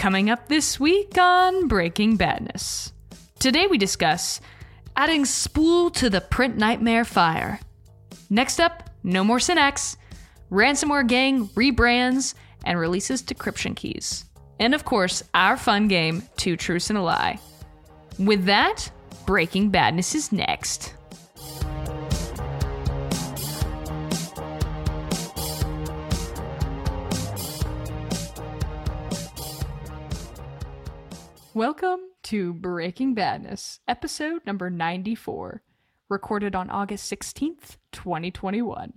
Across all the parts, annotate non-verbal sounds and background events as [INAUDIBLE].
Coming up this week on Breaking Badness. Today we discuss adding spool to the print nightmare fire. Next up, no more Synax, ransomware gang rebrands and releases decryption keys. And of course, our fun game, Two Truths and a Lie. With that, Breaking Badness is next. Welcome to Breaking Badness, episode number 94, recorded on August 16th, 2021.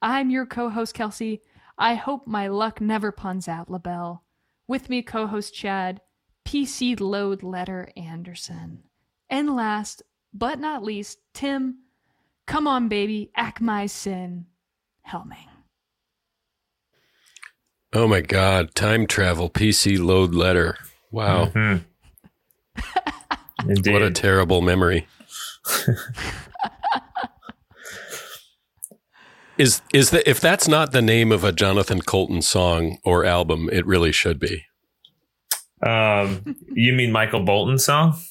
I'm your co host, Kelsey. I hope my luck never puns out, LaBelle. With me, co host Chad, PC Load Letter Anderson. And last but not least, Tim, come on, baby, act my sin, Helming. Oh my God, time travel, PC load letter. Wow. Mm-hmm. What a terrible memory. is is that if that's not the name of a Jonathan Coulton song or album, it really should be. um, you mean Michael Bolton song? [LAUGHS]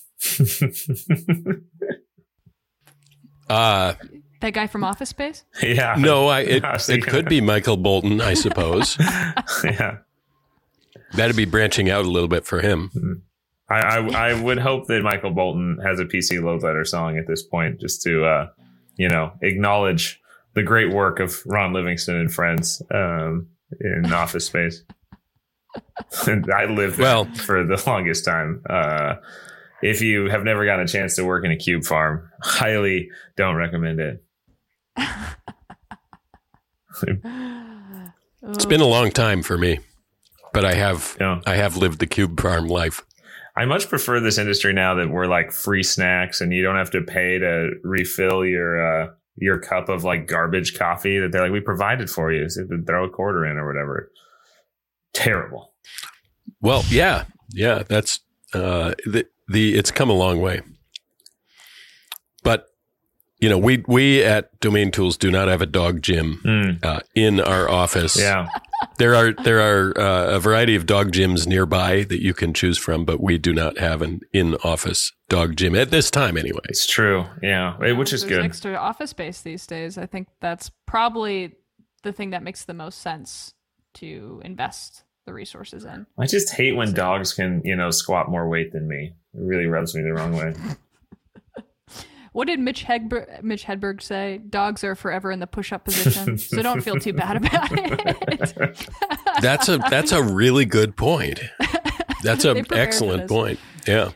Uh That guy from Office Space? yeah. no, I it, [LAUGHS] I it could be Michael Bolton, I suppose. [LAUGHS] yeah. That'd be branching out a little bit for him. I, I I would hope that Michael Bolton has a PC load letter song at this point, just to uh, you know acknowledge the great work of Ron Livingston and friends um, in Office Space. [LAUGHS] I lived Well- for the longest time. Uh, if you have never gotten a chance to work in a cube farm, highly don't recommend it. [LAUGHS] [LAUGHS] It's been a long time for me, but I have Yeah. I have lived the cube farm life. I much prefer this industry now that we're like free snacks and you don't have to pay to refill your uh, your cup of like garbage coffee that they're like we provided for you. So you throw a quarter in or whatever. Terrible. Well, yeah, yeah, that's uh, the the it's come a long way, you know we we at Domain Tools do not have a dog gym Mm, uh, in our office. yeah. there are there are uh, a variety of dog gyms nearby that you can choose from, but we do not have an in office dog gym at this time, anyway. It's true. Yeah. Which is There's good. Extra office space these days. I think that's probably the thing that makes the most sense to invest the resources in. I just hate when dogs can, you know, squat more weight than me. It really rubs me the wrong way. [LAUGHS] What did Mitch Hedberg, Mitch Hedberg say? Dogs are forever in the push-up position, so don't feel too bad about it. [LAUGHS] That's a that's a really good point. That's an excellent point. Yeah.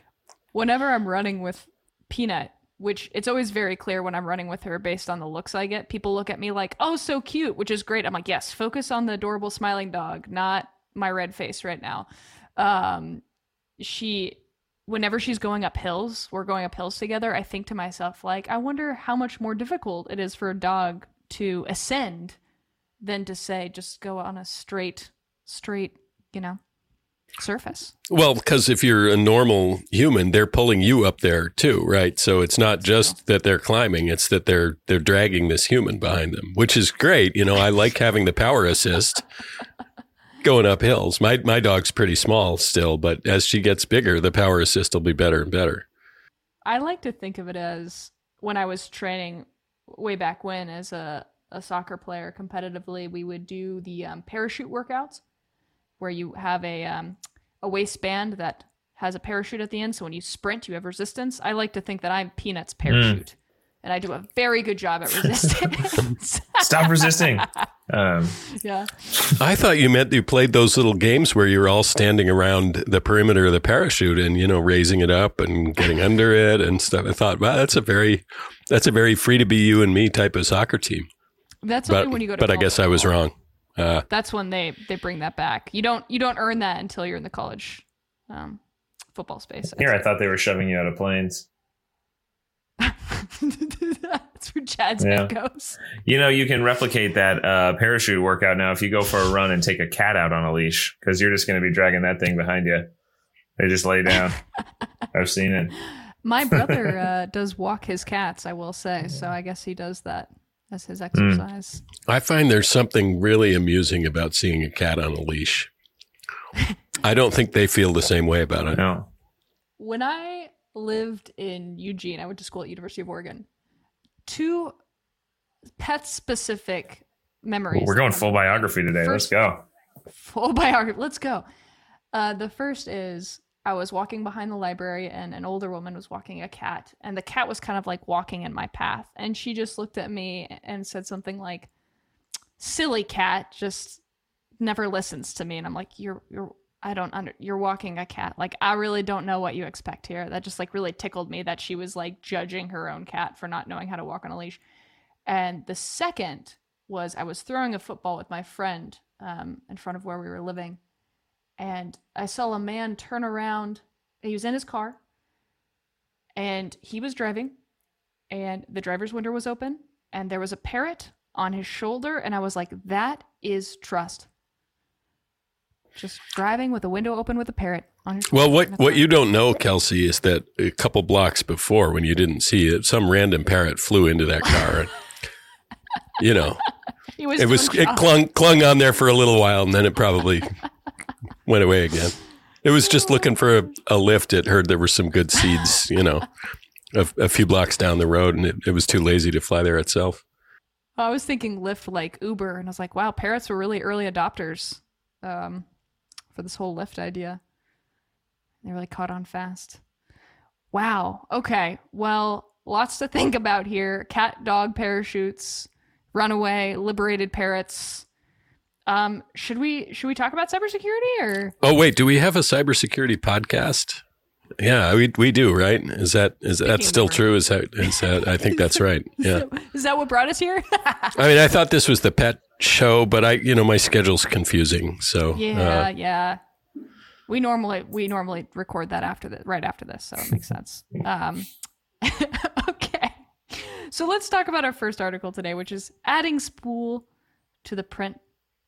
Whenever I'm running with Peanut, which it's always very clear when I'm running with her based on the looks I get, people look at me like, "Oh, so cute," which is great. I'm like, "Yes, focus on the adorable smiling dog, not my red face right now." Um, she whenever she's going up hills, we're going up hills together, I think to myself, like, I wonder how much more difficult it is for a dog to ascend than to say just go on a straight, straight, you know, surface. Well, because if you're a normal human, they're pulling you up there too, right? So it's not just that they're climbing; it's that they're they're dragging this human behind them, which is great. You know, I like having the power assist going up hills. My my dog's pretty small still, but as she gets bigger, the power assist will be better and better. I like to think of it as when I was training way back when as a, a soccer player competitively, we would do the um, parachute workouts where you have a, um, a waistband that has a parachute at the end. So when you sprint, you have resistance. I like to think that I'm Peanut's parachute. And I do a very good job at resistance. [LAUGHS] Stop resisting. Um, yeah. I thought you meant you played those little games where you're all standing around the perimeter of the parachute and you know raising it up and getting under it and stuff. I thought, wow, that's a very that's a very free to be you and me type of soccer team. That's But only when you go to but I guess I was wrong. Uh, That's when they, they bring that back. You don't you don't earn that until you're in the college um, football space. I'd here, I thought they were shoving you out of planes. That's where Chad's Yeah. head goes. You know, you can replicate that uh, parachute workout now if you go for a run and take a cat out on a leash because you're just going to be dragging that thing behind you. They just lay down. [LAUGHS] I've seen it. My brother [LAUGHS] uh, does walk his cats, I will say. So I guess he does that as Hmm. his exercise. I find there's something really amusing about seeing a cat on a leash. [LAUGHS] I don't think they feel the same way about it. No. When I lived in Eugene, I went to school at University of Oregon. Two pet specific memories. We're going full come to mind. biography today. Let's go. Full [LAUGHS] biography. Let's go. Uh, the first is I was walking behind the library and an older woman was walking a cat, and the cat was kind of like walking in my path. And she just looked at me and said something like, Silly cat, just never listens to me. And I'm like, You're, you're, I don't under, you're walking a cat. Like, I really don't know what you expect here. That just like really tickled me that she was like judging her own cat for not knowing how to walk on a leash. And the second was I was throwing a football with my friend um, in front of where we were living. And I saw a man turn around. He was in his car and he was driving, and the driver's window was open, and there was a parrot on his shoulder. And I was like, that is trust. Just driving with a window open with a parrot on his Well, what what you don't know, Kelsey, is that a couple blocks before, when you didn't see it, some random parrot flew into that car. And, [LAUGHS] you know, was it was it clung clung on there for a little while, and then it probably [LAUGHS] went away again. It was just looking for a, a lift. It heard there were some good seeds, [LAUGHS] you know, a, a few blocks down the road, and it, it was too lazy to fly there itself. I was thinking Lyft like Uber, and I was like, wow, parrots were really early adopters um, for this whole Lyft idea. They really caught on fast. Wow. Okay. Well, lots to think about here. Cat, dog, parachutes, runaway, liberated parrots. Um, should we should we talk about cybersecurity or Oh wait, do we have a cybersecurity podcast? Yeah, we we do, right? Is that is that still true? Is that is that? I think that's [LAUGHS] right. Yeah. is that what brought us here? [LAUGHS] I mean, I thought this was the pet show, but I, you know, my schedule's confusing. So yeah, uh, yeah. We normally we normally record that after the right after this, so it makes sense. [LAUGHS] Um, [LAUGHS] okay, so let's talk about our first article today, which is adding spool to the print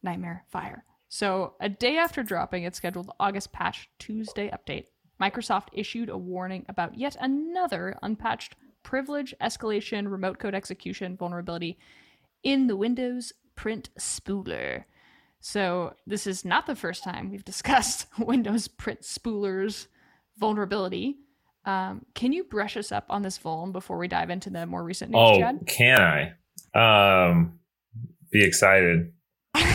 nightmare fire. So a day after dropping its scheduled August patch Tuesday update, Microsoft issued a warning about yet another unpatched privilege escalation remote code execution vulnerability in the Windows print spooler. So this is not the first time we've discussed [LAUGHS] Windows print spoolers vulnerability. Um, can you brush us up on this vuln before we dive into the more recent news, Oh, Chad? can I? Um, be excited.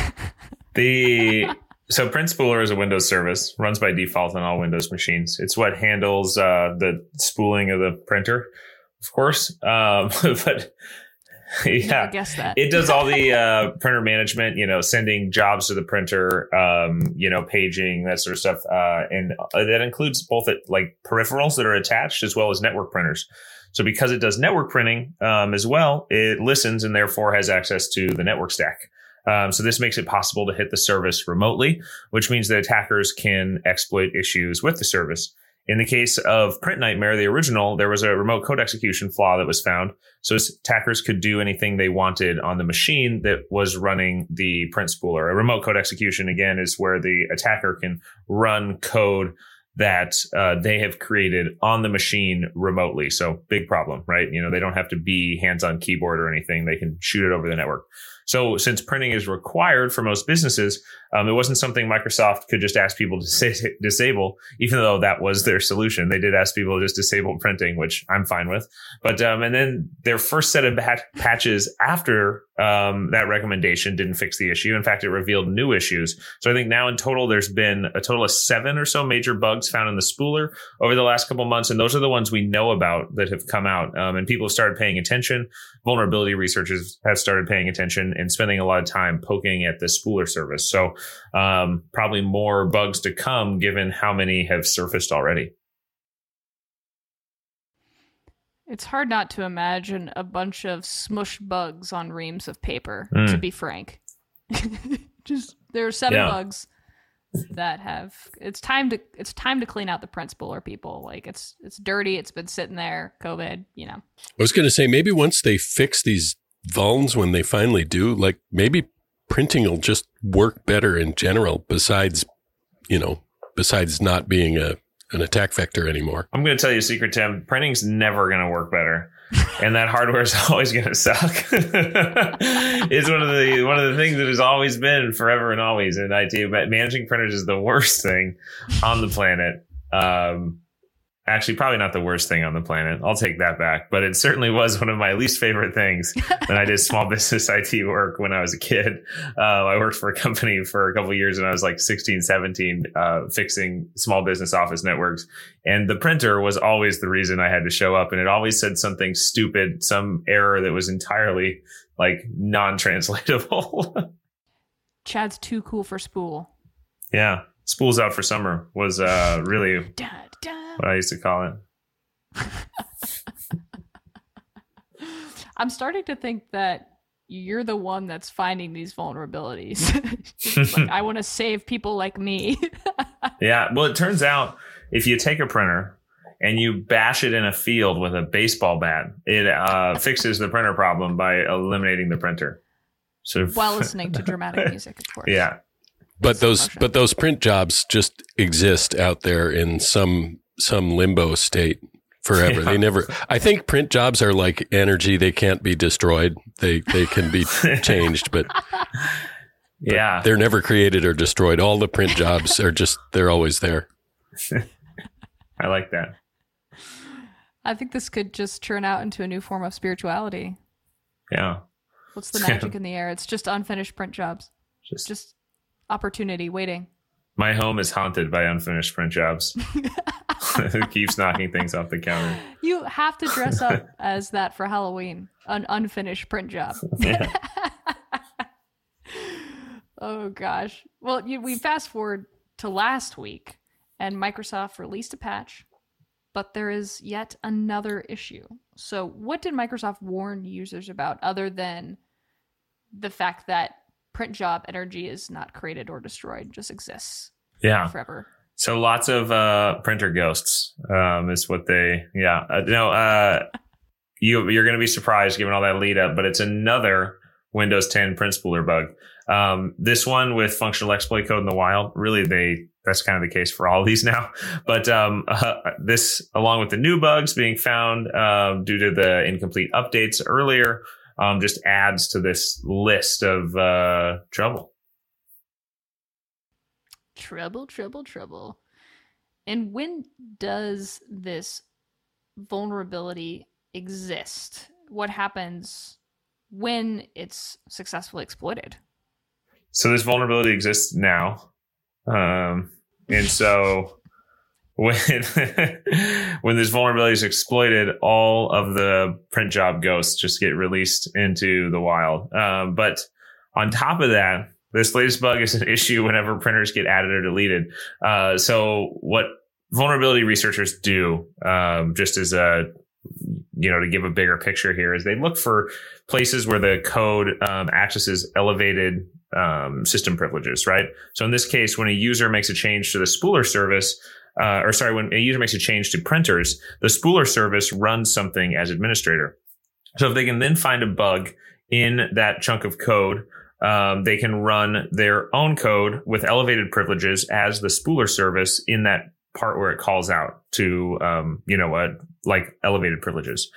[LAUGHS] the so Print Spooler is a Windows service, runs by default on all Windows machines. It's what handles uh, the spooling of the printer, of course. Um, [LAUGHS] but I [LAUGHS] yeah, guess that. it does all the uh, printer management, you know, sending jobs to the printer, um, you know, paging that sort of stuff, uh, and uh, that includes both it, like peripherals that are attached as well as network printers. So because it does network printing um, as well, it listens and therefore has access to the network stack. Um, so this makes it possible to hit the service remotely, which means that attackers can exploit issues with the service. In the case of Print Nightmare, the original, there was a remote code execution flaw that was found. So attackers could do anything they wanted on the machine that was running the print spooler. A remote code execution, again, is where the attacker can run code that uh, they have created on the machine remotely. So big problem, right? You know, they don't have to be hands on keyboard or anything. They can shoot it over the network. So since printing is required for most businesses, um, it wasn't something Microsoft could just ask people to [LAUGHS] say, disable, even though that was their solution. They did ask people to just disable printing, which I'm fine with. But um, and then their first set of bat- patches after um, that recommendation didn't fix the issue. In fact, it revealed new issues. So I think now in total, there's been a total of seven or so major bugs found in the spooler over the last couple months, and those are the ones we know about that have come out. Um, and people have started paying attention. Vulnerability researchers have started paying attention and spending a lot of time poking at the spooler service. So um, probably more bugs to come, given how many have surfaced already. It's hard not to imagine a bunch of smushed bugs on reams of paper, Mm. to be frank. [LAUGHS] Just there are seven Yeah. bugs that have it's time to it's time to clean out the print spooler people. Like it's it's dirty, it's been sitting there, COVID, you know. I was going to say maybe once they fix these vulns, when they finally do, like maybe printing will just work better in general. Besides, you know, besides not being a an attack vector anymore. I'm going to tell you a secret, Tim. Printing's never going to work better, and that hardware is [LAUGHS] always going to suck. [LAUGHS] it's one of the one of the things that has always been forever and always in IT. But managing printers is the worst thing on the planet. Um, actually probably not the worst thing on the planet. I'll take that back. But it certainly was one of my least favorite things when I did small [LAUGHS] business IT work when I was a kid. Uh, I worked for a company for a couple years and I was like 16, 17, uh, fixing small business office networks. And the printer was always the reason I had to show up. And it always said something stupid, some error that was entirely like non translatable. [LAUGHS] Chad's too cool for spool. Yeah. Spools out for summer was uh, really [LAUGHS] Da, da. What I used to call it. [LAUGHS] I'm starting to think that you're the one that's finding these vulnerabilities. [LAUGHS] like, [LAUGHS] I want to save people like me. Yeah. Well, it turns out if you take a printer and you bash it in a field with a baseball bat, it uh, fixes the printer problem by eliminating the printer. So While listening to dramatic music, of course. yeah, But those Motion. but those print jobs just exist out there in some some limbo state forever. Yeah. They never I think print jobs are like energy, they can't be destroyed. They they can be [LAUGHS] changed, but yeah, they're never created or destroyed. All the print jobs are just they're always there. [LAUGHS] I like that. I think this could just turn out into a new form of spirituality. Yeah, What's the magic [LAUGHS] in the air? It's just unfinished print jobs. just Just opportunity waiting. My home is haunted by unfinished print jobs. [LAUGHS] [LAUGHS] it keeps knocking things off the counter. You have to dress up [LAUGHS] as that for Halloween. An unfinished print job. Yeah. Oh gosh. Well, you, we fast forward to last week, and Microsoft released a patch, but there is yet another issue. So, what did Microsoft warn users about other than the fact that print job energy is not created or destroyed, just exists yeah. forever? So lots of uh, printer ghosts um, is what they. Yeah, uh, no. Uh, [LAUGHS] you you're going to be surprised given all that lead up, but it's another Windows 10 print spooler bug. Um, this one with functional exploit code in the wild. Really, they that's kind of the case for all of [LAUGHS] these now. But um, [LAUGHS] uh, this, along with the new bugs being found um, due to the incomplete updates earlier, um, just adds to this list of uh, trouble. Trouble, trouble, trouble. And when does this vulnerability exist? What happens when it's successfully exploited? So this vulnerability exists now, um, and so when [LAUGHS] when this vulnerability is exploited, all of the print job ghosts just get released into the wild. Um, but on top of that, this latest bug is an [LAUGHS] issue whenever printers get added or deleted. Uh, so what vulnerability researchers do, um, just as a you know to give a bigger picture here, is they look for places where the code um, accesses elevated um, system privileges, right? So in this case, when a user makes a change to the spooler service, uh, or sorry, when a user makes a change to printers, the spooler service runs something as administrator. So if they can then find a bug in that chunk of code, um, they can run their own code with elevated privileges as the spooler service in that part where it calls out to, um, you know, uh, like elevated privileges.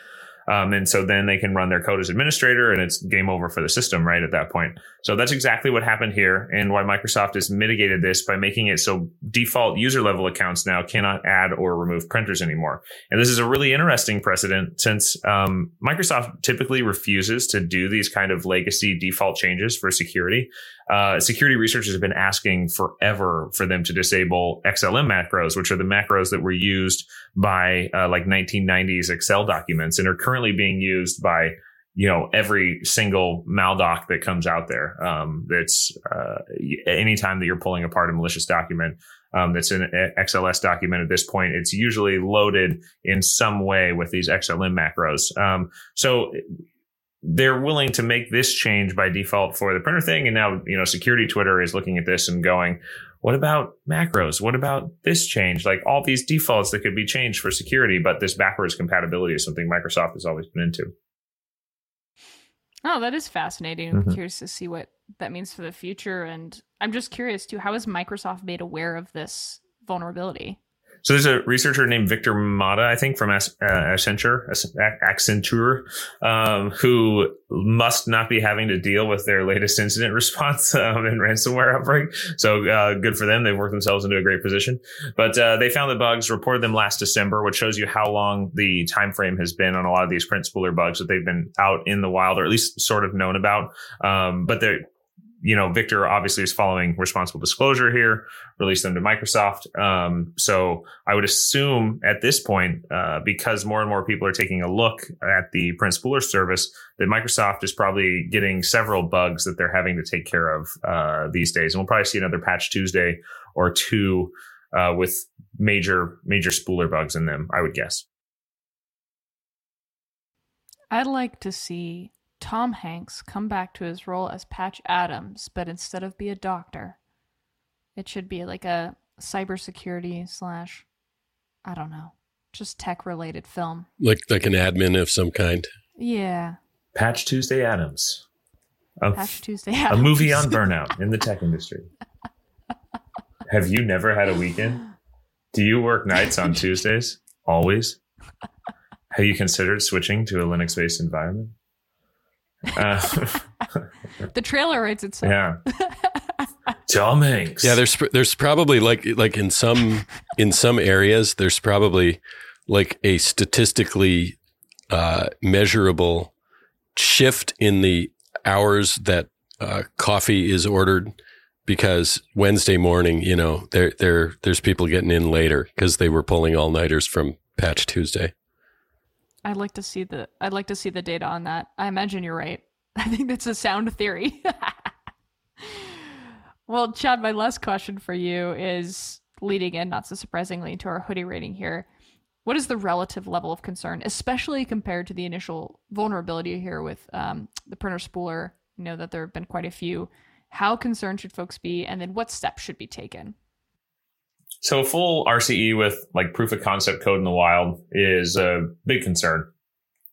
Um, and so then they can run their code as administrator and it's game over for the system right at that point. So that's exactly what happened here and why Microsoft has mitigated this by making it so default user level accounts now cannot add or remove printers anymore. And this is a really interesting precedent since um, Microsoft typically refuses to do these kind of legacy default changes for security. Uh, security researchers have been asking forever for them to disable XLM macros, which are the macros that were used by uh, like 1990s Excel documents and are currently being used by you know every single maldoc that comes out there. Um, that's uh, anytime that you're pulling apart a malicious document. Um, that's an XLS document at this point. It's usually loaded in some way with these XLM macros. Um, so they're willing to make this change by default for the printer thing. And now, you know, security Twitter is looking at this and going, what about macros? What about this change? Like all these defaults that could be changed for security, but this backwards compatibility is something Microsoft has always been into. Oh, that is fascinating. I'm Mhm. curious to see what that means for the future. And I'm just curious too, how is Microsoft made aware of this vulnerability? So there's a researcher named Victor Mata, I think, from uh, Accenture, Accenture, um, who must not be having to deal with their latest incident [LAUGHS] response um, and ransomware outbreak. So uh, good for them; they've worked themselves into a great position. But uh, they found the bugs, reported them last December, which shows you how long the time frame has been on a lot of these print spooler bugs that they've been out in the wild, or at least sort of known about. Um, but they're you know, Victor obviously is following responsible disclosure here, released them to Microsoft. Um, so I would assume at this point, uh, because more and more people are taking a look at the Print Spooler service, that Microsoft is probably getting several bugs that they're having to take care of uh, these days. And we'll probably see another Patch Tuesday or two uh, with major major spooler bugs in them. I would guess. I'd like to see Tom Hanks come back to his role as Patch Adams, but instead of be a doctor, it should be like a cybersecurity slash, I don't know, just tech related film. Like like an admin of some kind. Yeah. Patch Tuesday Adams. A, Patch Tuesday Adams. A movie on [LAUGHS] burnout in the tech industry. Have you never had a weekend? Do you work nights on [LAUGHS] Tuesdays? Always? Have you considered switching to a Linux based environment? Uh, [LAUGHS] the trailer writes itself. Yeah. Tom Hanks. Yeah, there's there's probably like like in some in some areas there's probably like a statistically uh, measurable shift in the hours that uh, coffee is ordered because Wednesday morning, you know, there there there's people getting in later because they were pulling all nighters from Patch Tuesday. I'd like to see the I'd like to see the data on that. I imagine you're right. [LAUGHS] I think that's a sound theory. [LAUGHS] well, Chad, my last question for you is leading in, not so surprisingly, to our hoodie rating here. What is the relative level of concern, especially compared to the initial vulnerability here with um, the printer spooler? You know that there have been quite a few. How concerned should folks be, and then what steps should be taken? So a full RCE with like proof of concept code in the wild is a big concern.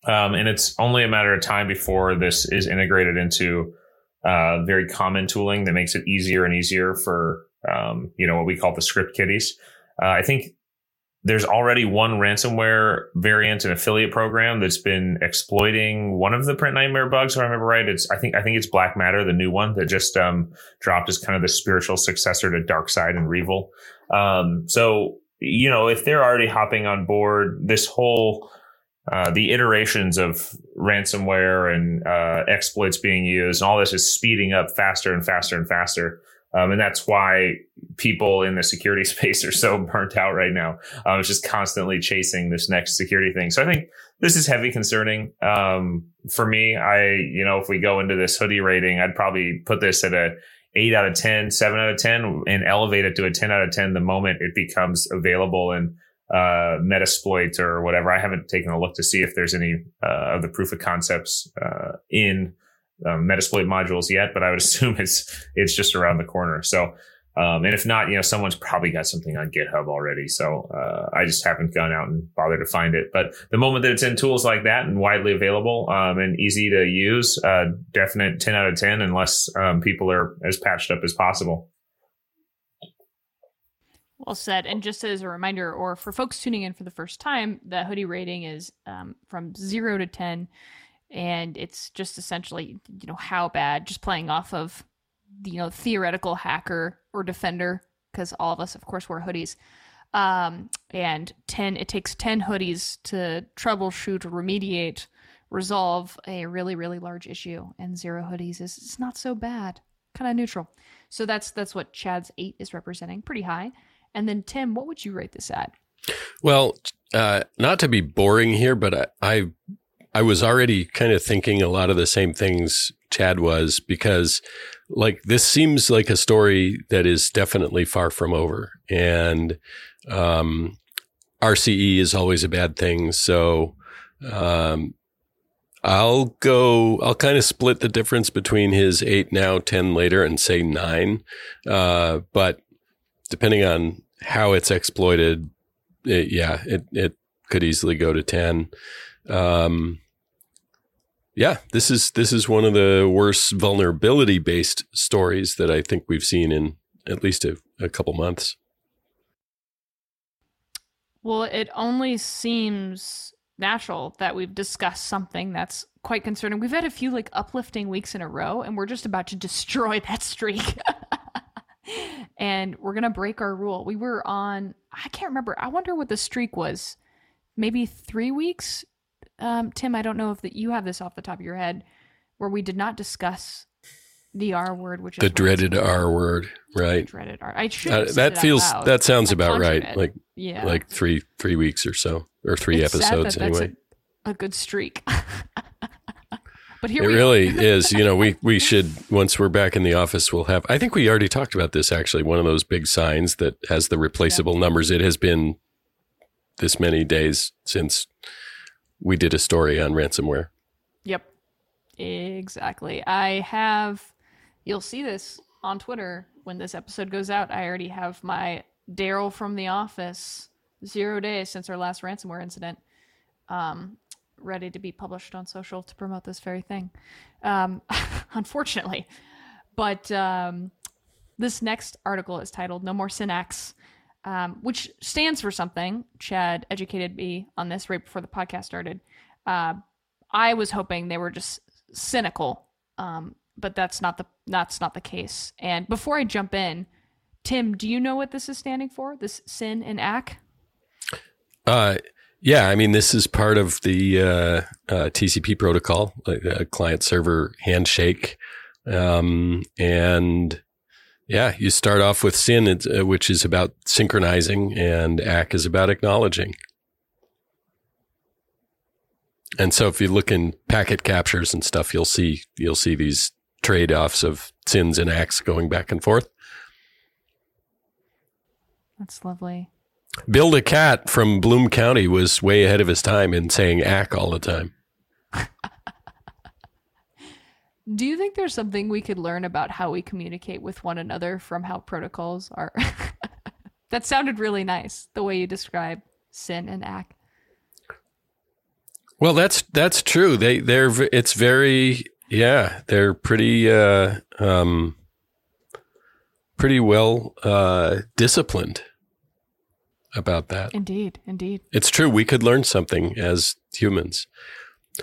Um, and it's only a matter of time before this is integrated into uh, very common tooling that makes it easier and easier for um, you know what we call the script kiddies. Uh, I think there's already one ransomware variant and affiliate program that's been exploiting one of the print nightmare bugs. If I remember right, it's I think I think it's Black Matter, the new one that just um, dropped as kind of the spiritual successor to DarkSide and REvil. Um, so, you know, if they're already hopping on board, this whole uh, the iterations of ransomware and uh, exploits being used, and all this is speeding up faster and faster and faster. Um, and that's why people in the security [LAUGHS] space are so burnt out right now. Um, it's just constantly chasing this next security thing. So I think this is heavy concerning. Um, for me, I, you know, if we go into this hoodie rating, I'd probably put this at a eight out of 10, seven out of 10 and elevate it to a 10 out of 10 the moment it becomes available in uh, Metasploit or whatever. I haven't taken a look to see if there's any uh, of the proof of concepts uh, in um, Metasploit modules yet, but I would [LAUGHS] assume it's it's just around the corner. So um, and if not, you know, someone's probably got something on GitHub already. So uh, I just haven't gone out and bothered to find it. But the moment that it's in tools like that and widely available um, and easy to use, uh, definite 10 out of 10, unless um, people are as patched up as possible. Well said. And just as a reminder, or for folks tuning in for the first time, the hoodie rating is um, from zero to 10. And it's just essentially, you know, how bad, just playing off of you know theoretical hacker or defender because all of us of course wear hoodies. Um, and 10 it takes 10 hoodies to troubleshoot remediate resolve a really really large issue and zero hoodies is it's not so bad kind of neutral. So that's that's what chad's 8 is representing pretty high. And then tim what would you rate this at? Well uh, not to be boring here but I, I I was already kind of thinking a lot of the same things Chad was because like this seems like a story that is definitely far from over. And um, RCE is always a bad thing. So um, I'll go I'll kind of split the difference between his 8 now 10 later and say 9 uh, but depending on how it's exploited it, yeah it it could easily go to 10 um, yeah, this is this is one of the worst vulnerability based stories that I think we've seen in at least a, a couple months. Well, it only seems natural that we've discussed something that's quite concerning. We've had a few like uplifting weeks in a row, and we're just about to destroy [LAUGHS] that streak. and we're gonna break our rule. We were on I can't remember. I wonder what the streak was. Maybe three weeks. Um, Tim, I don't know if that you have this off the top of your head, where we did not discuss the R word, which is The dreaded R word, right? Dreaded R. I should. Uh, that feels that sounds I about right. it. Like yeah, like three three weeks or so, or three It's episodes that that's anyway. A, a good streak. [LAUGHS] but here It really is. You know, we [LAUGHS] we should once we're back in the office, we'll have. I think we already talked about this. Actually, one of those big signs that has the replaceable numbers. It has been this many days since we did a story on ransomware. Yep. Exactly. I have you'll see this on Twitter when this episode goes out. I already have my Daryl from the office zero days since our last ransomware incident. Um ready to be published on social to promote this very thing. Um [LAUGHS] unfortunately. But um this next article is titled No More Synax, um, which stands for something. Chad educated me on this right before the podcast started. Uh, I was hoping they were just cynical, um, but that's not the that's not the case. And before I jump in, Tim, do you know what this is standing for? This SYN and ack? Uh, yeah, I mean, this is part of the uh, uh, TCP protocol, a client server handshake. Um, and yeah, you start off with SYN, uh, which is about synchronizing, and ACK is about acknowledging. And so, if you look in packet captures and stuff, you'll see you'll see these trade offs of SYNs and ACKs going back and forth. That's lovely. Bill the Cat from Bloom County was way ahead of his time in saying ack all the time. Do you think there's something we could learn about how we communicate with one another from how protocols are? [LAUGHS] that sounded really nice, the way you describe sin and act. Well, that's that's true. They they're it's very yeah, they're pretty uh um pretty well uh disciplined about that. Indeed, indeed. It's true we could learn something as humans.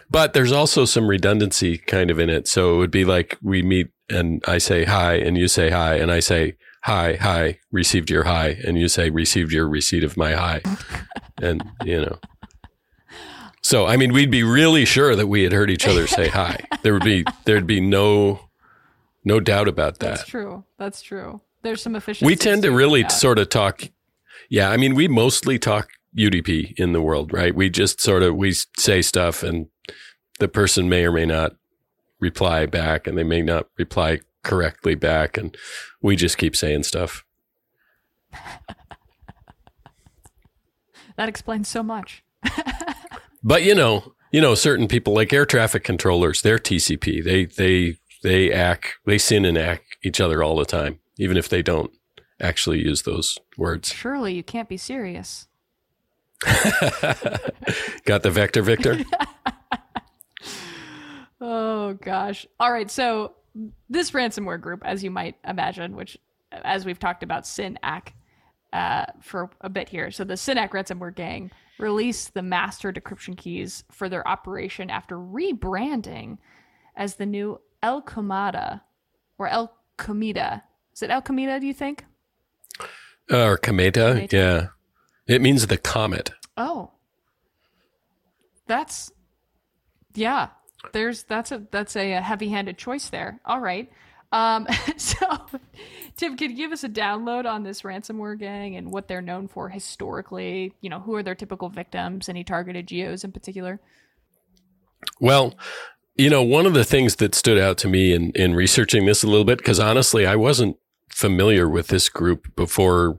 But there's also some redundancy kind of in it. So it would be like we meet and I say hi and you say hi and I say hi, hi, received your hi and you say received your receipt of my hi. [LAUGHS] and you know. So I mean we'd be really sure that we had heard each other say hi. There would be there'd be no no doubt about that. That's true. That's true. There's some efficiency. We tend to really sort of talk. Yeah, I mean, we mostly talk UDP in the world, right? We just sort of we say stuff, and the person may or may not reply back, and they may not reply correctly back, and we just keep saying stuff. That explains so much. [LAUGHS] But you know, you know, certain people like air traffic controllers, they're TCP. They they they act, they sin and act each other all the time, even if they don't actually use those words. Surely you can't be serious. [LAUGHS] Got the vector, Victor? [LAUGHS] Oh gosh. All right. So this ransomware group, as you might imagine, which as we've talked about, SynAck uh, for a bit here. So the SynAck ransomware gang released the master decryption keys for their operation after rebranding as the new El Comada or El Comida. Is it El Comida? Do you think? Uh, or Cometa, Cometa. yeah. It means the comet. Oh, that's yeah. There's that's a that's a, heavy-handed choice there. All right. Um, [LAUGHS] so, Tim, can you give us a download on this ransomware gang and what they're known for historically? You know, who are their typical victims? Any targeted geos in particular? Well, you know, one of the things that stood out to me in, in researching this a little bit, because honestly, I wasn't familiar with this group before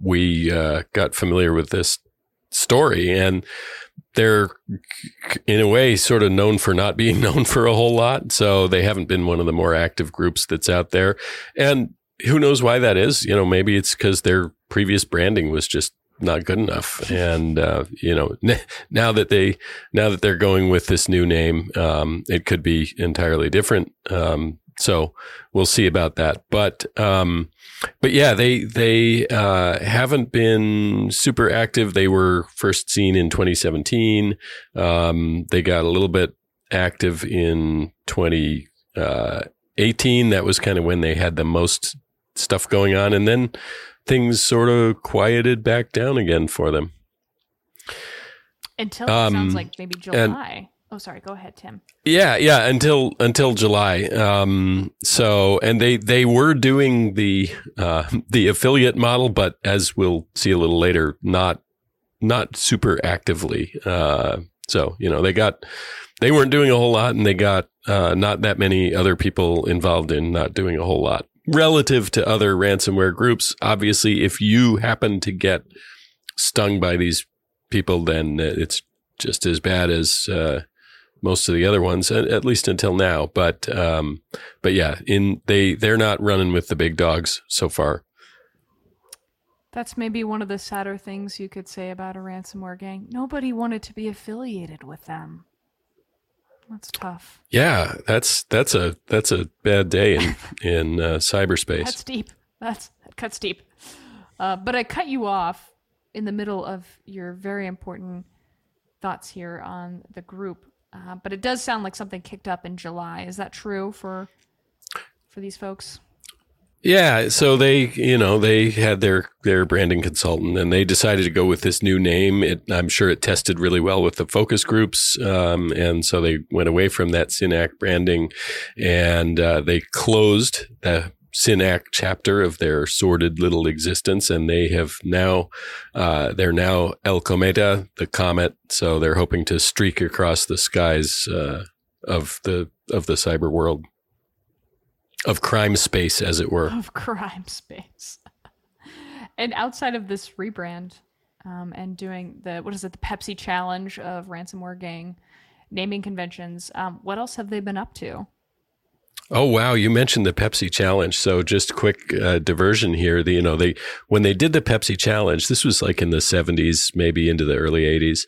we uh, got familiar with this story. And they're, in a way, sort of known for not being [LAUGHS] known for a whole lot. So they haven't been one of the more active groups that's out there. And who knows why that is? You know, maybe it's because their previous branding was just not good enough. And, uh, you know, [LAUGHS] now that they, now that they're going with this new name, um, it could be entirely different. Um, so we'll see about that. But um, but yeah, they they uh, haven't been super active. They were first seen in 2017. Um, they got a little bit active in 2018. That was kind of when they had the most stuff going on, and then things sort of quieted back down again for them. Until it Um, sounds like maybe and- July. Oh, sorry. Go ahead, Tim. Yeah, yeah, until until July. Um, so and they they were doing the uh, the affiliate model, but as we'll see a little later, not not super actively. Uh, so you know they got they weren't doing a whole lot, and they got uh, not that many other people involved in not doing a whole lot relative to other ransomware groups. Obviously, if you happen to get stung by these people, then it's just as bad as uh, most of the other ones, at, at least until now. But um, but yeah, in they they're not running with the big dogs so far. That's maybe one of the sadder things you could say about a ransomware gang. Nobody wanted to be affiliated with them. That's tough. Yeah, that's that's a that's a bad day in [LAUGHS] in uh, cyberspace. That's deep. That's that cuts deep. Uh, but I cut you off in the middle of your very important thoughts here on the group. Uh, but it does sound like something kicked up in July. Is that true for for these folks? Yeah, so they, you know, they had their their branding consultant, and they decided to go with this new name. It, I'm sure it tested really well with the focus groups, um, and so they went away from that SynAck branding, and uh, they closed the SynAck chapter of their sordid little existence, and they have now uh, they're now El Cometa, the comet. So they're hoping to streak across the skies uh, of the of the cyber world of crime space, as it were. Of crime space. [LAUGHS] and outside of this rebrand um, and doing the what is it, the Pepsi challenge of ransomware gang naming conventions, um, what else have they been up to? Oh wow, you mentioned the Pepsi challenge. So just quick uh, diversion here. The, you know, they when they did the Pepsi challenge, this was like in the 70s, maybe into the early 80s.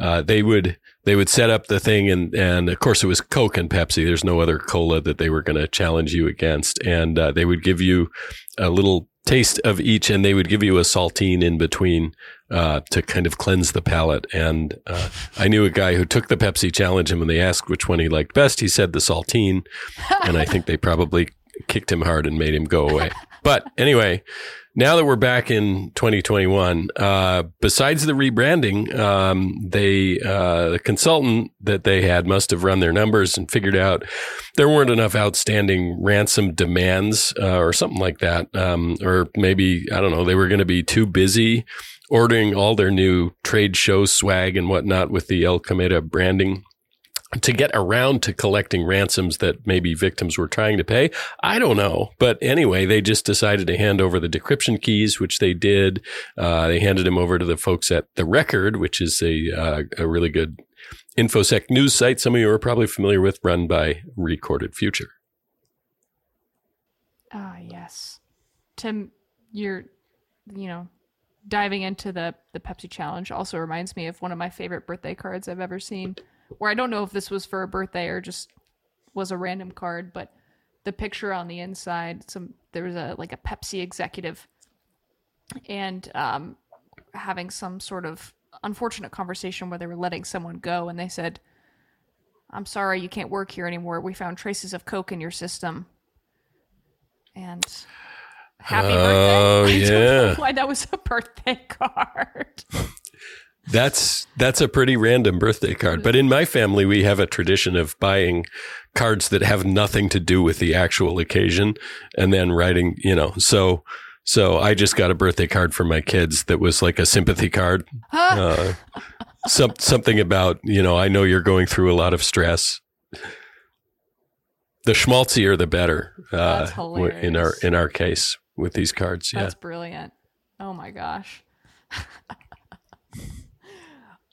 Uh, they would they would set up the thing and and of course it was Coke and Pepsi. There's no other cola that they were going to challenge you against and uh, they would give you a little taste of each and they would give you a saltine in between uh, to kind of cleanse the palate. And uh, I knew a guy who took the Pepsi challenge, and when they asked which one he liked best, he said the saltine. and I think they probably kicked him hard and made him go away. [LAUGHS] But anyway, now that we're back in 2021, uh, besides the rebranding, um, they uh, the consultant that they had must have run their numbers and figured out there weren't enough outstanding ransom demands uh, or something like that, um, or maybe I don't know, they were going to be too busy ordering all their new trade show swag and whatnot with the El Cometa branding to get around to collecting ransoms that maybe victims were trying to pay. I don't know. But anyway, they just decided to hand over the decryption keys, which they did. Uh, they handed them over to the folks at The Record, which is a, uh, a really good InfoSec news site. Some of you are probably familiar with, run by Recorded Future. Ah, yes. Tim, you're, you know, diving into the the Pepsi challenge also reminds me of one of my favorite birthday cards I've ever seen. Where I don't know if this was for a birthday or just was a random card, but the picture on the inside, some there was a like a Pepsi executive and um having some sort of unfortunate conversation where they were letting someone go and they said, I'm sorry you can't work here anymore. We found traces of coke in your system. And happy Oh, birthday. [LAUGHS] I don't know yeah. why that was a birthday [LAUGHS] card. That's that's a pretty random birthday card. But in my family, we have a tradition of buying cards that have nothing to do with the actual occasion, and then writing. You know, so so I just got a birthday card for my kids that was like a sympathy card. Uh, some something about you know I know you're going through a lot of stress. The schmaltzier, the better. Uh, in our in our case with these cards, yeah. That's brilliant. Oh my gosh. [LAUGHS]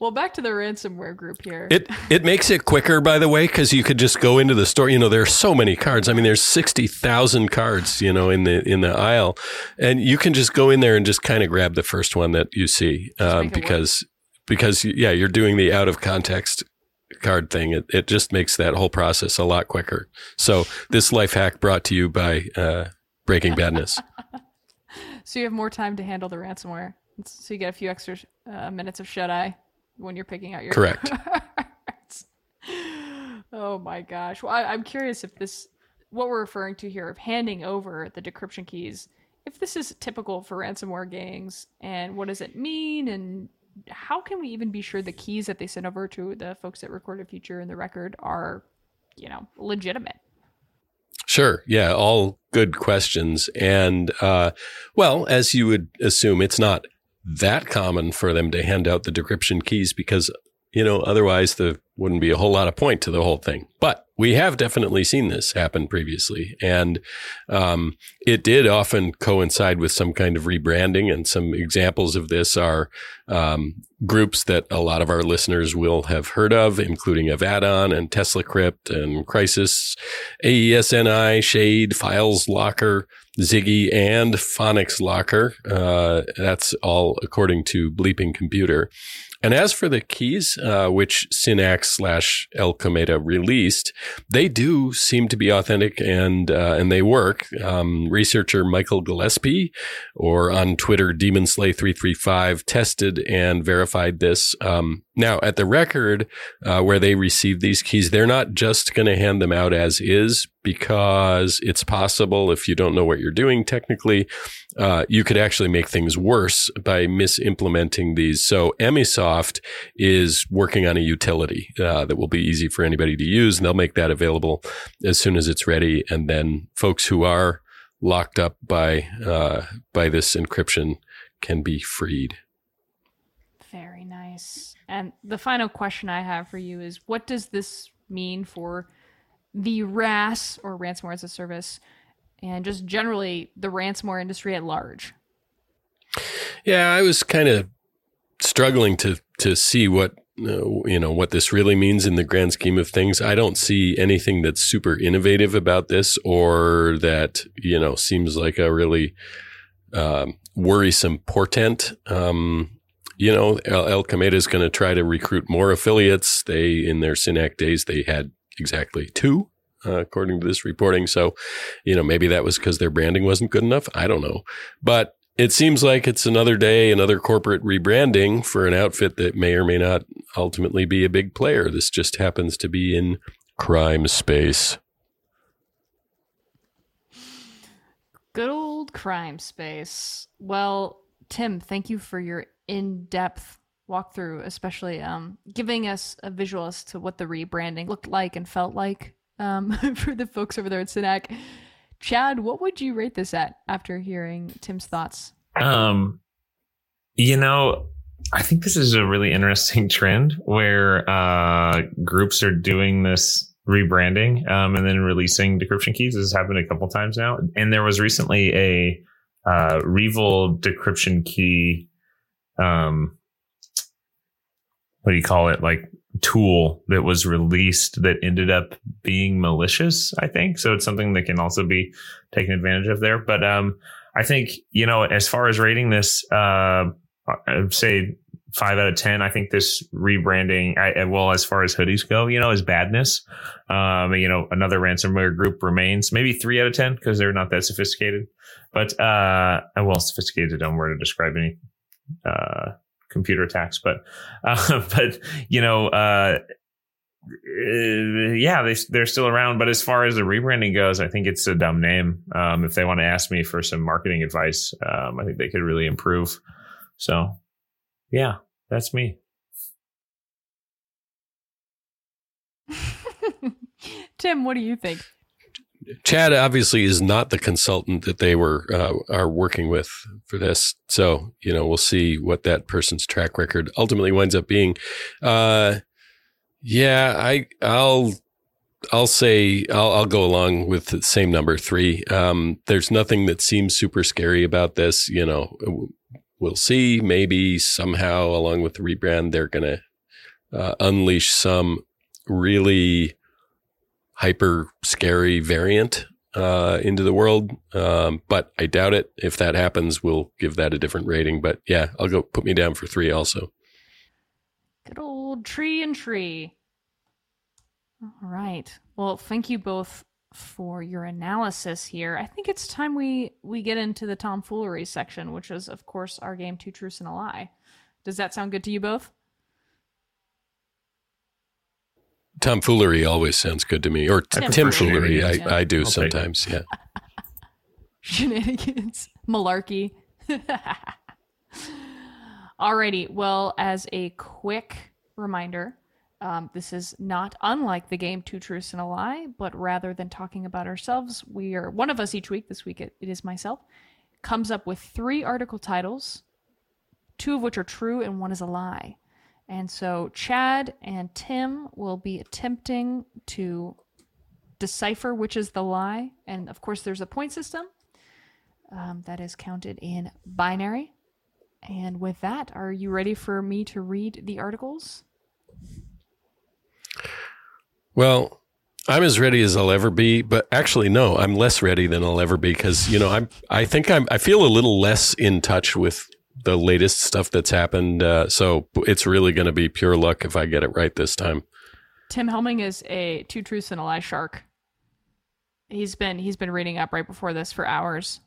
well, back to the ransomware group here. It it makes it quicker, by the way, because you could just go into the store. You know, there are so many cards. I mean, there's sixty thousand cards. You know, in the in the aisle, and you can just go in there and just kind of grab the first one that you see, um, because because yeah, you're doing the out of context card thing. It, it just makes that whole process a lot quicker. So this life hack brought to you by uh, Breaking Badness. [LAUGHS] so you have more time to handle the ransomware. So you get a few extra uh, minutes of shut eye when you're picking out your correct. [LAUGHS] oh my gosh! Well, I, I'm curious if this what we're referring to here of handing over the decryption keys if this is typical for ransomware gangs and what does it mean and how can we even be sure the keys that they send over to the folks at recorded future in the record are you know legitimate Sure. Yeah. All good questions. And, uh, well, as you would assume, it's not that common for them to hand out the decryption keys because, you know, otherwise there wouldn't be a whole lot of point to the whole thing. But we have definitely seen this happen previously. And um, it did often coincide with some kind of rebranding. And some examples of this are um, groups that a lot of our listeners will have heard of, including Avaddon and Tesla Crypt and Crysis, AESNI, Shade, Files Locker, Ziggy, and Fonix Locker. Uh, that's all according to Bleeping Computer. And as for the keys, uh, which SynAck slash El Cometa released, they do seem to be authentic and uh, and they work. Um, researcher Michael Gillespie, or on Twitter DemonSlay335, tested and verified this. Um, now, at the record uh, where they received these keys, they're not just going to hand them out as is because it's possible if you don't know what you're doing technically, uh, you could actually make things worse by misimplementing these. So Emsisoft is working on a utility uh, that will be easy for anybody to use, and they'll make that available as soon as it's ready. And then folks who are locked up by uh, by this encryption can be freed. And the final question I have for you is what does this mean for the RaaS or ransomware as a service and just generally the ransomware industry at large? Yeah, I was kind of struggling to to see what uh, you know what this really means in the grand scheme of things. I don't see anything that's super innovative about this or that you know seems like a really um, worrisome portent. Um, you know, El, El Cometa is going to try to recruit more affiliates. They, in their SynAck days, they had exactly two, uh, according to this reporting. So, you know, maybe that was because their branding wasn't good enough. I don't know. But it seems like it's another day, another corporate rebranding for an outfit that may or may not ultimately be a big player. This just happens to be in crime space. Good old crime space. Well, Tim, thank you for your in-depth walkthrough, especially um, giving us a visual as to what the rebranding looked like and felt like um, [LAUGHS] for the folks over there at SynAck. Chad, what would you rate this at after hearing Tim's thoughts? Um, you know, I think this is a really interesting [LAUGHS] trend where uh, groups are doing this rebranding um, and then releasing decryption keys. This has happened a couple times now, and there was recently a uh, decryption key um, what do you call it? Like tool that was released that ended up being malicious, I think. So it's something that can also be taken advantage of there. But, um, I think, you know, as far as rating this, uh, I'd say five out of 10. I think this rebranding, I, well, as far as hoodies go, you know, is badness. Um, you know, another ransomware group remains maybe three out of 10 because they're not that sophisticated, but, uh, well, sophisticated, don't word to describe any uh, computer attacks, but [LAUGHS] uh, but you know, uh, yeah, they they're still around. But as far as the rebranding goes, I think it's a dumb name. Um, if they want to ask me for some marketing advice, um, I think they could really improve. So, yeah, that's me. [LAUGHS] Tim, what do you think? Chad obviously is not the consultant that they were uh, are working with for this. So you know we'll see what that person's track record ultimately winds up being. Uh, yeah, I I'll I'll say I'll, I'll go along with the same number three. Um, there's nothing that seems super scary about this. You know, we'll see. Maybe somehow along with the rebrand, they're gonna uh, unleash some really hyper scary variant uh, into the world. Um, but I doubt it. If that happens, we'll give that a different rating. But yeah, I'll go put me down for three also. Good old tree and tree. All right. Well, thank you both for your analysis here. I think it's time we we get into the tomfoolery section, which is of course our game Two Truths and a Lie. Does that sound good to you both? Tomfoolery always sounds good to me, or t- Tim timfoolery. Foolery. I, I do I'll sometimes. Yeah. [LAUGHS] Shenanigans, malarkey. [LAUGHS] Alrighty. Well, as a quick reminder, um, this is not unlike the game Two Truths and a Lie, but rather than talking about ourselves, we are one of us each week. This week it, it is myself. Comes up with three article titles, two of which are true and one is a lie. And so Chad and Tim will be attempting to decipher which is the lie. And of course, there's a point system um, that is counted in binary. And with that, are you ready for me to read the articles? Well, I'm as ready as I'll ever be, but actually, no, I'm less ready than I'll ever be because you know I'm. I think I'm. I feel a little less in touch with the latest stuff that's happened. Uh, so it's really going to be pure luck if I get it right this time. Tim Helming is a two truths and a lie shark. He's been he's been reading up right before this for hours,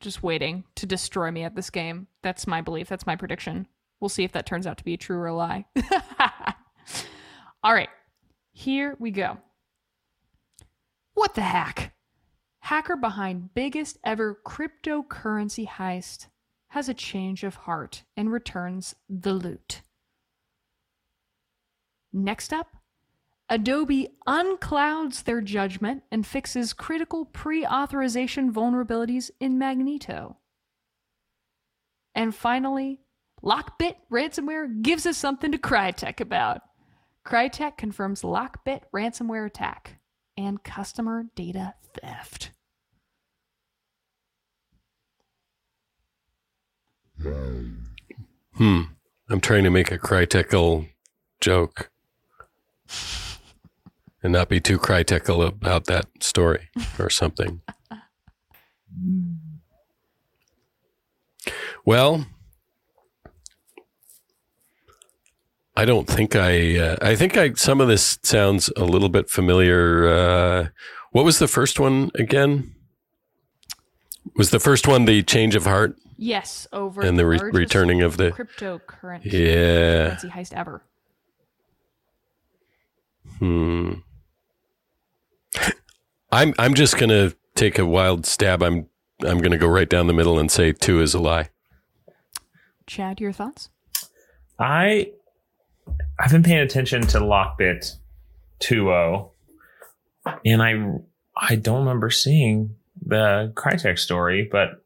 just waiting to destroy me at this game. That's my belief. That's my prediction. We'll see if that turns out to be a true or a lie. [LAUGHS] All right, here we go. What the heck? Hacker behind biggest ever cryptocurrency heist has a change of heart and returns the loot. Next up, Adobe unclouds their judgment and fixes critical pre authorization vulnerabilities in Magento. And finally, Lockbit ransomware gives us something to Crytek about. Crytek confirms Lockbit ransomware attack and customer data theft. Hmm. I'm trying to make a critical joke and not be too critical about that story or something. Well, I don't think I. Uh, I think I. Some of this sounds a little bit familiar. Uh, what was the first one again? Was the first one the change of heart Yes, over and the re- returning of the? cryptocurrency Yeah. currency heist ever. Hmm. I'm I'm just gonna take a wild stab. I'm I'm gonna go right down the middle and say two is a lie. Chad, your thoughts? I I've been paying attention to Lockbit 2.0 and I I don't remember seeing the Crytek story, but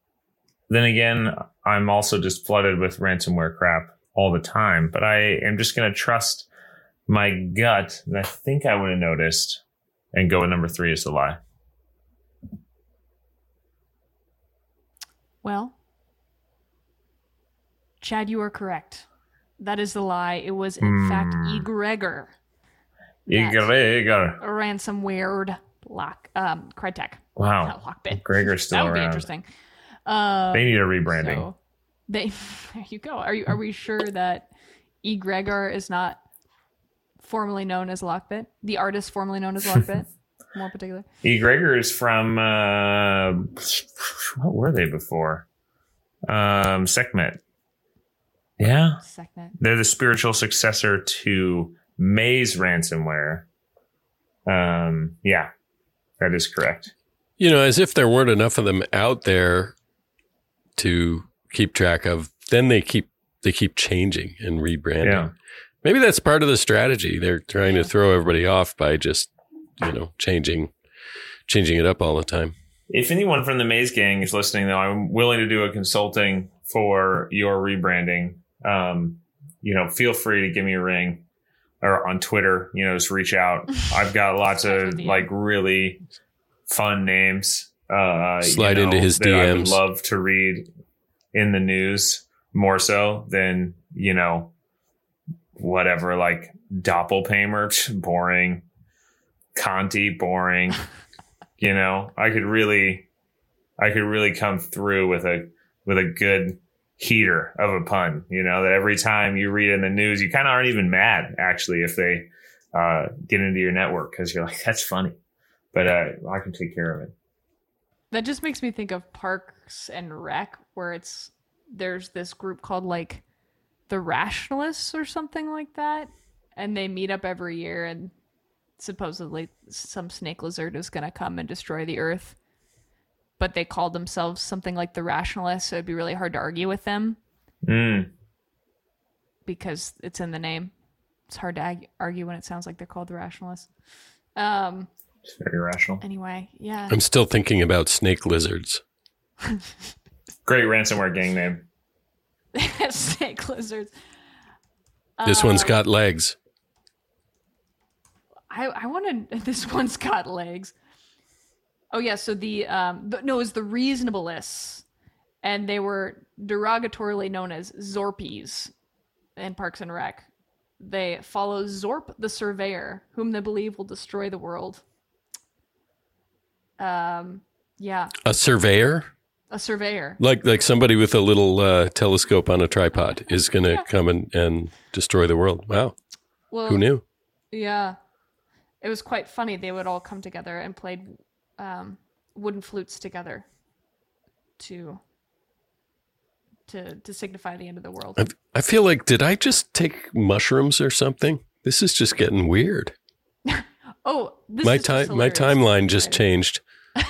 then again, I'm also just flooded with ransomware crap all the time. But I am just gonna trust my gut and I think I would have noticed and go with number three is the lie. Well, Chad, you are correct. That is the lie. It was in fact Hmm. eGregor, Yes. Igor, Igor. a ransomware lock um Crytek. Wow. Lockbit. Gregor's still that would be interesting. Um, They need a rebranding. so they [LAUGHS] there you go. Are you are we sure that eGregor is not formerly known as Lockbit? The artist formerly known as Lockbit? [LAUGHS] More particular. E. Gregor is from uh, what were they before? Um, Sekhmet. Yeah, Sekhmet. they're the spiritual successor to Maze ransomware. Um, yeah, that is correct. You know, as if there weren't enough of them out there to keep track of. Then they keep they keep changing and rebranding. Yeah. Maybe that's part of the strategy. They're trying to throw everybody off by just you know changing changing it up all the time. If anyone from the Maze Gang is listening, though, I'm willing to do a consulting for your rebranding. Um, you know, feel free to give me a ring or on Twitter. You know, just reach out. [LAUGHS] I've got lots of like really fun names. Uh, you Slide into his that I would DMs. love to read in the news more so than you know whatever like doppelpaymer [LAUGHS] boring conti boring [LAUGHS] you know i could really i could really come through with a with a good heater of a pun you know that every time you read in the news you kind of aren't even mad actually if they uh, get into your network because you're like, that's funny, but uh, I can take care of it. That just makes me think of Parks and Rec, where it's there's this group called like the Rationalists or something like that, and they meet up every year, and supposedly some snake lizard is going to come and destroy the Earth. But they called themselves something like the Rationalists, so it'd be really hard to argue with them Mm. because it's in the name. It's hard to argue when it sounds like they're called the Rationalists. Um. It's very rational. Anyway, yeah. I'm still thinking about snake lizards. [LAUGHS] Great ransomware gang name. [LAUGHS] snake lizards. This one's got legs. I I want to. [LAUGHS] This one's got legs. Oh yeah, so the um the, no, is the reasonabilists, and they were derogatorily known as Zorpies in Parks and Rec. They follow Zorp the Surveyor, whom they believe will destroy the world. Um, yeah, A surveyor, a surveyor. like like somebody with a little uh, telescope on a tripod, is going to come and, and destroy the world. Wow, Well, who knew? Yeah, it was quite funny. They would all come together and played um, wooden flutes together to to to signify the end of the world. I, I feel like did I just take mushrooms or something? This is just getting weird. Oh, this my time my timeline just changed. [LAUGHS]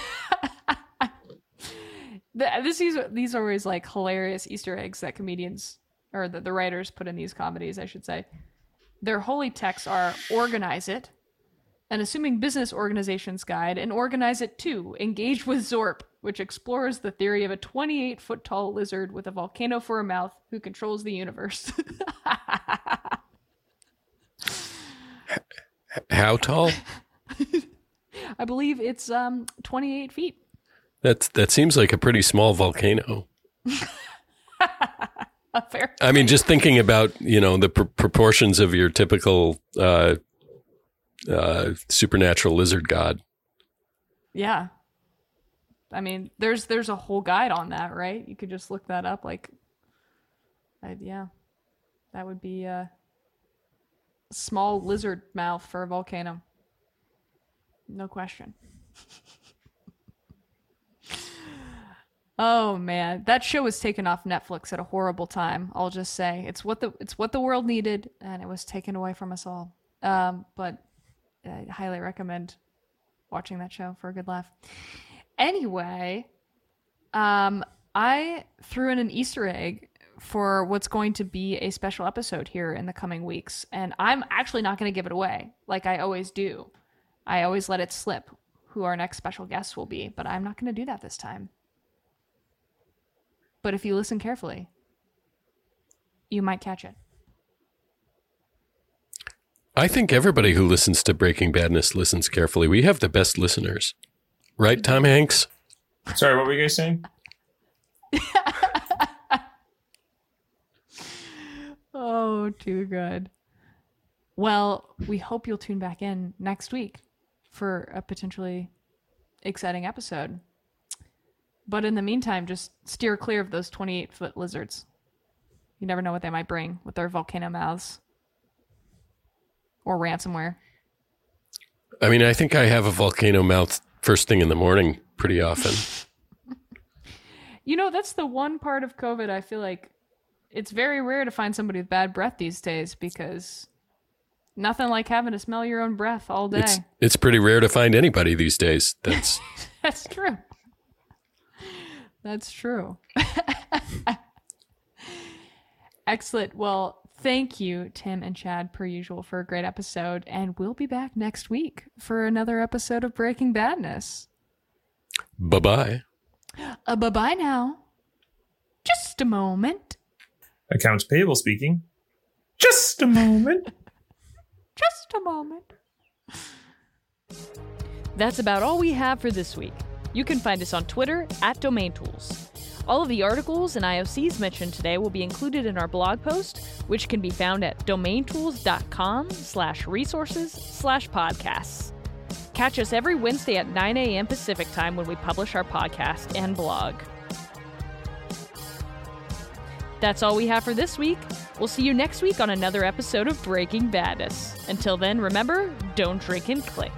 The, this these are, these are always like hilarious Easter eggs that comedians or the, the writers put in these comedies, I should say. Their holy texts are organize it, an assuming business organization's guide, and organize it too. Engage with Zorp, which explores the theory of a 28 foot tall lizard with a volcano for a mouth who controls the universe. [LAUGHS] How tall? [LAUGHS] I believe it's um 28 feet. That that seems like a pretty small volcano. Fair. [LAUGHS] I mean, just thinking about you know the pr- proportions of your typical uh, uh, supernatural lizard god. Yeah. I mean, there's there's a whole guide on that, right? You could just look that up. Like, I, yeah, that would be a small lizard mouth for a volcano. No question. oh man, that show was taken off Netflix at a horrible time. I'll just say it's what the it's what the world needed, and it was taken away from us all. Um, but I highly recommend watching that show for a good laugh. Anyway, um, I threw in an Easter egg for what's going to be a special episode here in the coming weeks, and I'm actually not going to give it away like I always do. I always let it slip who our next special guest will be, but I'm not going to do that this time. But if you listen carefully, you might catch it. I think everybody who listens to Breaking Badness listens carefully. We have the best listeners, right, Tom Hanks? Sorry, what were you guys saying? [LAUGHS] Oh, too good. Well, we hope you'll tune back in next week for a potentially exciting episode. But in the meantime, just steer clear of those 28 foot lizards. You never know what they might bring with their volcano mouths or ransomware. I mean, I think I have a volcano mouth first thing in the morning pretty often. [LAUGHS] You know, that's the one part of COVID I feel like it's very rare to find somebody with bad breath these days because nothing like having to smell your own breath all day. It's it's pretty rare to find anybody these days. That's [LAUGHS] That's true. That's true. [LAUGHS] Excellent. Well, thank you, Tim and Chad, per usual, for a great episode. And we'll be back next week for another episode of Breaking Badness. bye bye. Uh, bye bye now. Just a moment. Accounts payable speaking. Just a moment. [LAUGHS] Just a moment. That's about all we have for this week. You can find us on Twitter at Domain Tools. All of the articles and IOCs mentioned today will be included in our blog post, which can be found at domaintools.com slash resources slash podcasts. Catch us every Wednesday at 9 a.m. Pacific time when we publish our podcast and blog. That's all we have for this week. We'll see you next week on another episode of Breaking Badness. Until then, remember, don't drink and click.